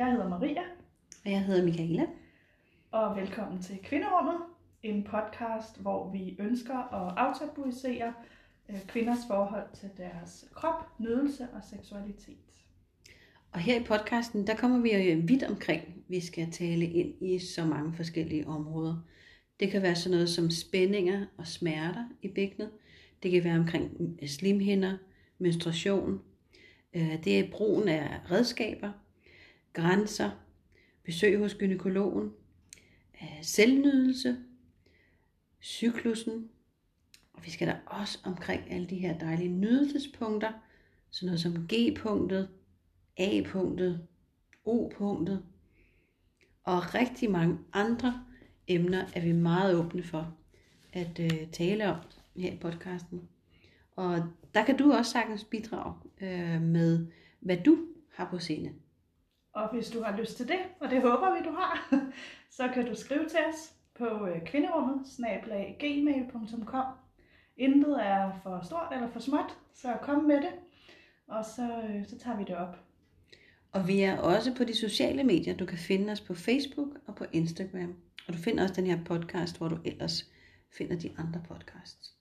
Jeg hedder Maria. Og jeg hedder Michaela. Og velkommen til Kvinderummet, en podcast, hvor vi ønsker at aftabuisere øh, kvinders forhold til deres krop, nydelse og seksualitet. Og her i podcasten, der kommer vi vidt omkring. Vi skal tale ind i så mange forskellige områder. Det kan være sådan noget som spændinger og smerter i bækkenet. Det kan være omkring slimhinder, menstruation. Øh, det er brugen af redskaber, grænser, besøg hos gynekologen, øh, selvnydelse, cyklusen. Og vi skal da også omkring alle de her dejlige nydelsespunkter, sådan noget som G-punktet, A-punktet, O-punktet og rigtig mange andre emner er vi meget åbne for at øh, tale om her i podcasten. Og der kan du også sagtens bidrage øh, med, hvad du har på scene. Og hvis du har lyst til det, og det håber vi, du har, så kan du skrive til os på øh, kvinderummet, gmail.com. Intet er for stort eller for småt, så kom med det, og så, øh, så tager vi det op. Og vi er også på de sociale medier. Du kan finde os på Facebook og på Instagram. Og du finder også den her podcast, hvor du ellers finder de andre podcasts.